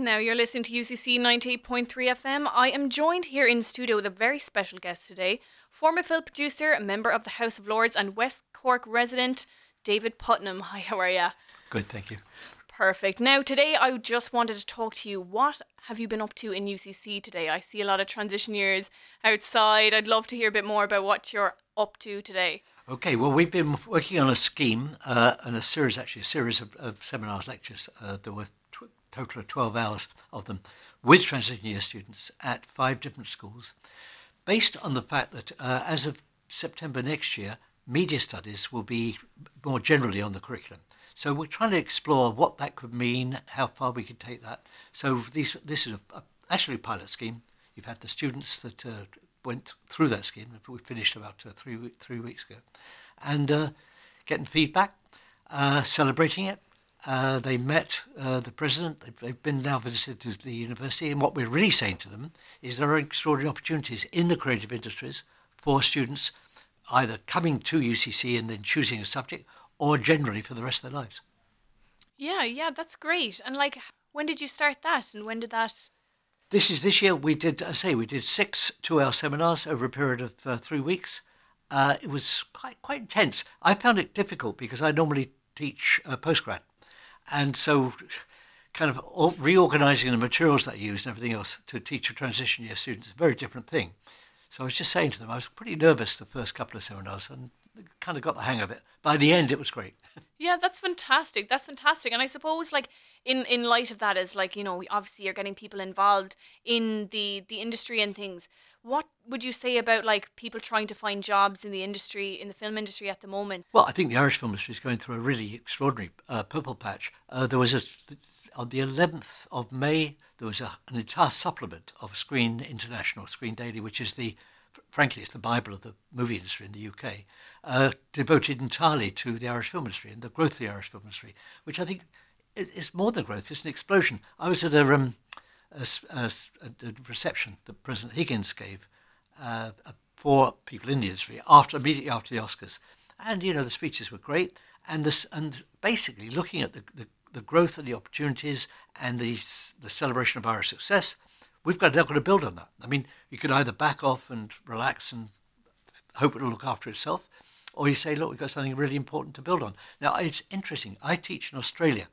Now you're listening to UCC 98.3 FM. I am joined here in studio with a very special guest today, former film producer, a member of the House of Lords, and West Cork resident, David Putnam. Hi, how are you? Good, thank you. Perfect. Now, today I just wanted to talk to you. What have you been up to in UCC today? I see a lot of transition years outside. I'd love to hear a bit more about what you're up to today. Okay, well, we've been working on a scheme uh, and a series, actually, a series of, of seminars, lectures. Uh, there were total of 12 hours of them with transition year students at five different schools, based on the fact that uh, as of September next year, media studies will be more generally on the curriculum. So we're trying to explore what that could mean, how far we could take that. So these, this is a, a, actually a pilot scheme. You've had the students that uh, went through that scheme. We finished about uh, three three weeks ago, and uh, getting feedback, uh, celebrating it. Uh, they met uh, the president. They've, they've, been now visited to the university, and what we're really saying to them is there are extraordinary opportunities in the creative industries for students, either coming to UCC and then choosing a subject, or generally for the rest of their lives. Yeah, yeah, that's great. And like, when did you start that, and when did that? This is this year. We did, I say, we did six two-hour seminars over a period of uh, three weeks. Uh, it was quite quite intense. I found it difficult because I normally teach uh, postgrad, and so kind of reorganizing the materials that I use and everything else to teach a transition year students is a very different thing. So I was just saying to them, I was pretty nervous the first couple of seminars, and kind of got the hang of it. By the end, it was great. Yeah, that's fantastic. That's fantastic. And I suppose, like in in light of that, is like you know, obviously you're getting people involved in the the industry and things. What would you say about like people trying to find jobs in the industry, in the film industry at the moment? Well, I think the Irish film industry is going through a really extraordinary uh, purple patch. Uh, there was a on the 11th of May there was a, an entire supplement of Screen International, Screen Daily, which is the frankly, it's the Bible of the movie industry in the UK, uh, devoted entirely to the Irish film industry and the growth of the Irish film industry, which I think is more than growth, it's an explosion. I was at a, um, a, a, a reception that President Higgins gave uh, for people in the industry after immediately after the Oscars. And, you know, the speeches were great. And, this, and basically looking at the, the, the growth and the opportunities and the, the celebration of Irish success – we've got, got to build on that. I mean, you can either back off and relax and hope it'll look after itself, or you say, look, we've got something really important to build on. Now, it's interesting. I teach in Australia,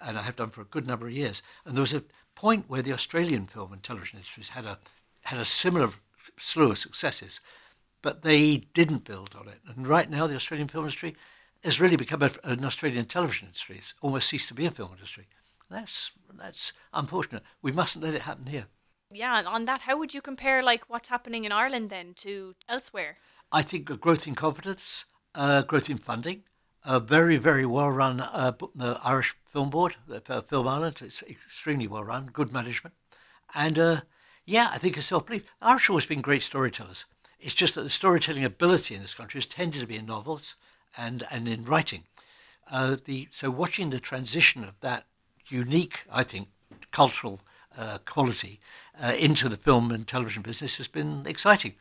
and I have done for a good number of years, and there was a point where the Australian film and television industries had a had a similar slew of successes, but they didn't build on it. And right now, the Australian film industry has really become a, an Australian television industry. It's almost ceased to be a film industry. That's that's unfortunate. We mustn't let it happen here. Yeah, and on that, how would you compare like what's happening in Ireland then to elsewhere? I think a growth in confidence, uh, growth in funding, a very very well run uh, the Irish Film Board, uh, Film Ireland. It's extremely well run, good management, and uh, yeah, I think a self belief. Irish always been great storytellers. It's just that the storytelling ability in this country has tended to be in novels and and in writing. Uh, the so watching the transition of that unique, I think, cultural uh, quality uh, into the film and television business has been exciting.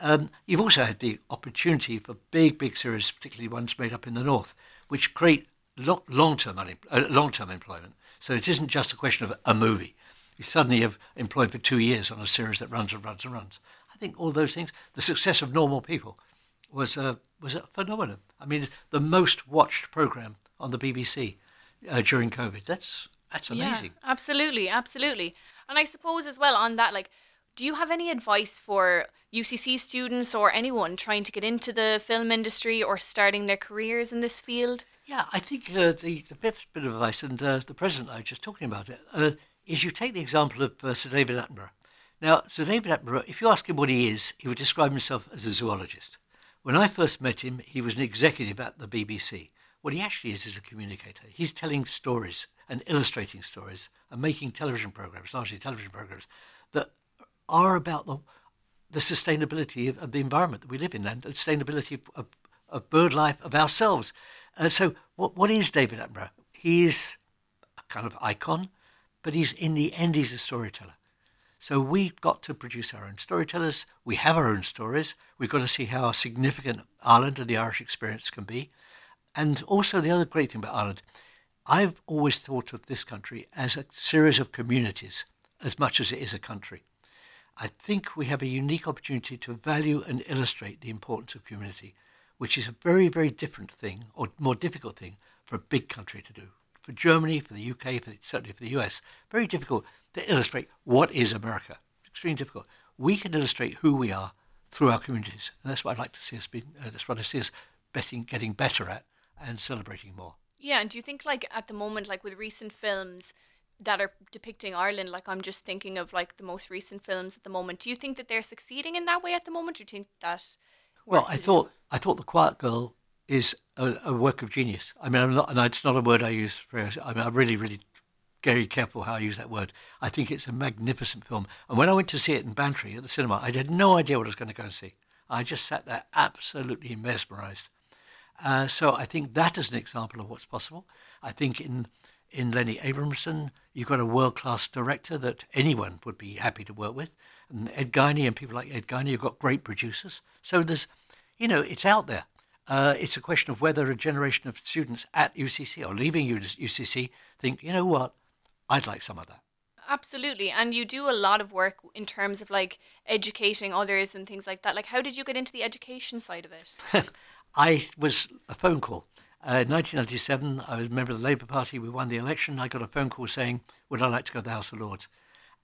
Um, you've also had the opportunity for big, big series, particularly ones made up in the north, which create lo- long-term uh, long-term employment. So it isn't just a question of a movie. You suddenly have employed for two years on a series that runs and runs and runs. I think all those things. The success of Normal People was a was a phenomenon. I mean, the most watched program on the BBC uh, during COVID. That's that's amazing. Yeah, absolutely, absolutely. And I suppose as well on that, like, do you have any advice for UCC students or anyone trying to get into the film industry or starting their careers in this field? Yeah, I think uh, the, the best bit of advice, and uh, the president I was just talking about it, uh, is you take the example of uh, Sir David Attenborough. Now, Sir David Attenborough, if you ask him what he is, he would describe himself as a zoologist. When I first met him, he was an executive at the BBC. What he actually is is a communicator. He's telling stories and illustrating stories and making television programs, largely television programs, that are about the, the sustainability of, of the environment that we live in and the sustainability of, of, of bird life, of ourselves. Uh, so, what, what is David Attenborough? He is a kind of icon, but he's in the end, he's a storyteller. So we've got to produce our own storytellers. We have our own stories. We've got to see how significant Ireland and the Irish experience can be. And also, the other great thing about Ireland, I've always thought of this country as a series of communities as much as it is a country. I think we have a unique opportunity to value and illustrate the importance of community, which is a very, very different thing, or more difficult thing, for a big country to do. For Germany, for the UK, for the, certainly for the US, very difficult to illustrate what is America. Extremely difficult. We can illustrate who we are through our communities, and that's what I'd like to see us be. Uh, that's what I see us betting, getting better at and celebrating more. Yeah, and do you think like at the moment, like with recent films that are depicting Ireland, like I'm just thinking of like the most recent films at the moment. Do you think that they're succeeding in that way at the moment? Do you think that? Well, I thought I thought the Quiet Girl is a, a, work of genius. I mean, I'm not, and it's not a word I use for. I mean, I'm really, really very careful how I use that word. I think it's a magnificent film. And when I went to see it in Bantry at the cinema, I had no idea what I was going to go and see. I just sat there absolutely mesmerised. Uh, so I think that is an example of what's possible. I think in in Lenny Abrahamson, you've got a world class director that anyone would be happy to work with. And Ed Guiney and people like Ed Guiney, you've got great producers. So there's, you know, it's out there. Uh, it's a question of whether a generation of students at UCC or leaving UCC think, you know what, I'd like some of that. Absolutely. And you do a lot of work in terms of like educating others and things like that. Like, how did you get into the education side of it? I was a phone call. Uh, in 1997, I was a member of the Labour Party. We won the election. I got a phone call saying, Would I like to go to the House of Lords?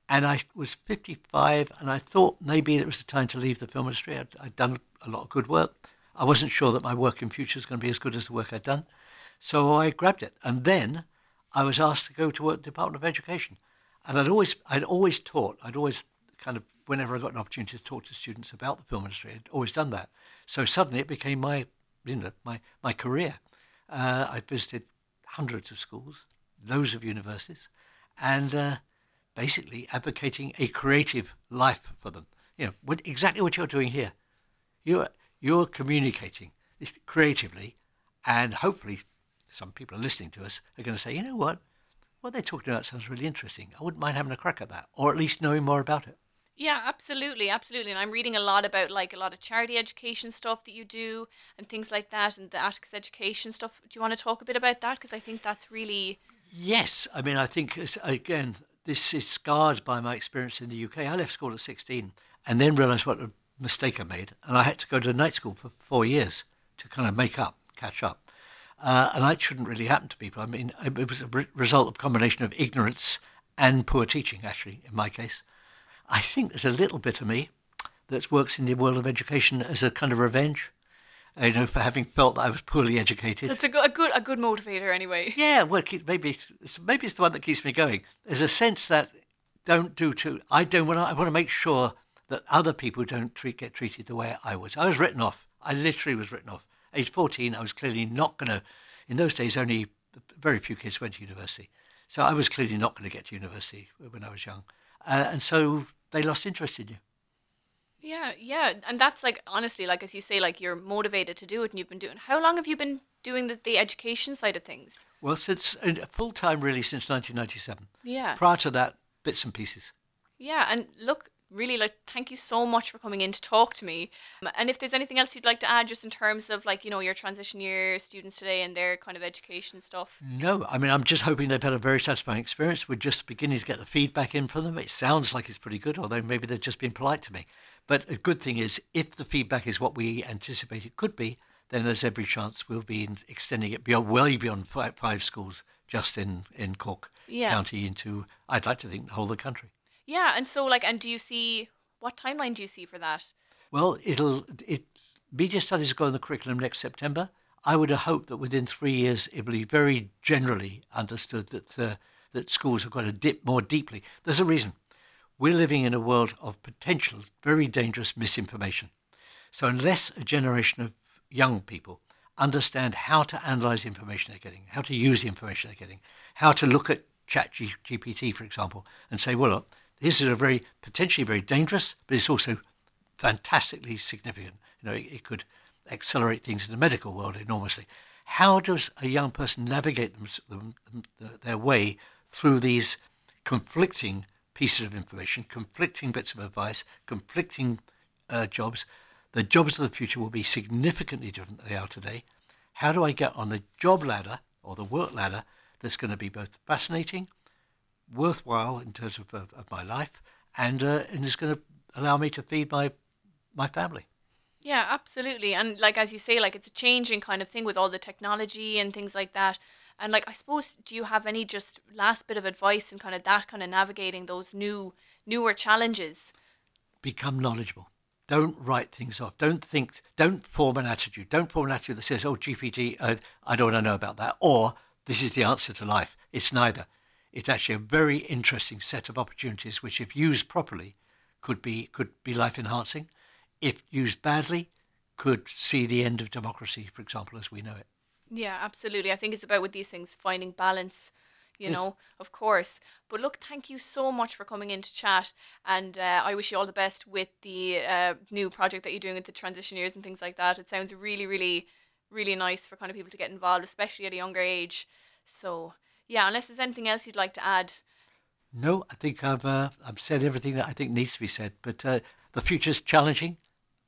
And I was 55, and I thought maybe it was the time to leave the film industry. I'd, I'd done a lot of good work. I wasn't sure that my work in future was going to be as good as the work I'd done. So I grabbed it. And then I was asked to go to work at the Department of Education. And I'd always, I'd always taught, I'd always kind of, whenever I got an opportunity to talk to students about the film industry, I'd always done that. So suddenly it became my you know, my, my career. Uh, I visited hundreds of schools, loads of universities, and uh, basically advocating a creative life for them. You know, what, exactly what you're doing here. You're, you're communicating this creatively, and hopefully some people are listening to us are going to say, you know what, what they're talking about sounds really interesting. I wouldn't mind having a crack at that, or at least knowing more about it. Yeah, absolutely, absolutely. And I'm reading a lot about like a lot of charity education stuff that you do and things like that, and the Atticus education stuff. Do you want to talk a bit about that? Because I think that's really. Yes, I mean, I think again, this is scarred by my experience in the UK. I left school at 16 and then realised what a mistake I made, and I had to go to night school for four years to kind of make up, catch up. Uh, and that shouldn't really happen to people. I mean, it was a re- result of combination of ignorance and poor teaching, actually, in my case. I think there's a little bit of me that works in the world of education as a kind of revenge. You know, for having felt that I was poorly educated. It's a good, a good, a good motivator, anyway. Yeah, well, maybe, it's, maybe it's the one that keeps me going. There's a sense that don't do too. I don't want. I want to make sure that other people don't treat, get treated the way I was. I was written off. I literally was written off. Age 14, I was clearly not going to. In those days, only very few kids went to university, so I was clearly not going to get to university when I was young. Uh, and so they lost interest in you. Yeah, yeah, and that's like honestly, like as you say, like you're motivated to do it, and you've been doing. How long have you been doing the, the education side of things? Well, since uh, full time, really, since 1997. Yeah. Prior to that, bits and pieces. Yeah, and look, really like thank you so much for coming in to talk to me. Um, and if there's anything else you'd like to add just in terms of like you know your transition year students today and their kind of education stuff? No i mean i'm just hoping they've had a very satisfying experience. We're just beginning to get the feedback in from them. It sounds like it's pretty good although maybe they've just been polite to me. But a good thing is if the feedback is what we anticipate it could be then there's every chance we'll be extending it beyond well beyond five, five schools just in in cork yeah. county into i'd like to think the whole of the country yeah, and so like, and do you see what timeline do you see for that? Well, it'll it media studies go in the curriculum next September. I would hope that within three years it will be very generally understood that uh, that schools have got to dip more deeply. There's a reason. We're living in a world of potential, very dangerous misinformation. So unless a generation of young people understand how to analyze information they're getting, how to use the information they're getting, how to look at Chat GPT, for example, and say, well, look, this is a very potentially very dangerous, but it's also fantastically significant. You know, it, it could accelerate things in the medical world enormously. How does a young person navigate them, them, them, their way through these conflicting pieces of information, conflicting bits of advice, conflicting uh, jobs? The jobs of the future will be significantly different than they are today. How do I get on the job ladder or the work ladder that's going to be both fascinating, worthwhile in terms of, of, of my life, and uh, and is going to allow me to feed my my family. Yeah, absolutely. And like as you say, like it's a changing kind of thing with all the technology and things like that. And like I suppose, do you have any just last bit of advice and kind of that kind of navigating those new newer challenges? Become knowledgeable. Don't write things off. Don't think. Don't form an attitude. Don't form an attitude that says, "Oh, GPT, uh, I don't want to know about that," or "This is the answer to life." It's neither. It's actually a very interesting set of opportunities, which, if used properly, could be could be life enhancing if used badly, could see the end of democracy, for example, as we know it. Yeah, absolutely. I think it's about with these things finding balance, you yes. know, of course. But look, thank you so much for coming in to chat. And uh, I wish you all the best with the uh, new project that you're doing with the transition years and things like that. It sounds really, really, really nice for kind of people to get involved, especially at a younger age. So, yeah, unless there's anything else you'd like to add. No, I think I've uh, I've said everything that I think needs to be said. But uh, the future's challenging.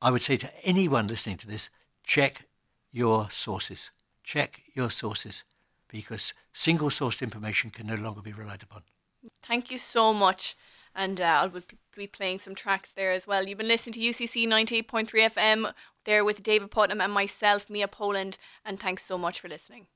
I would say to anyone listening to this, check your sources. Check your sources because single sourced information can no longer be relied upon. Thank you so much. And uh, I'll be playing some tracks there as well. You've been listening to UCC 98.3 FM there with David Putnam and myself, Mia Poland. And thanks so much for listening.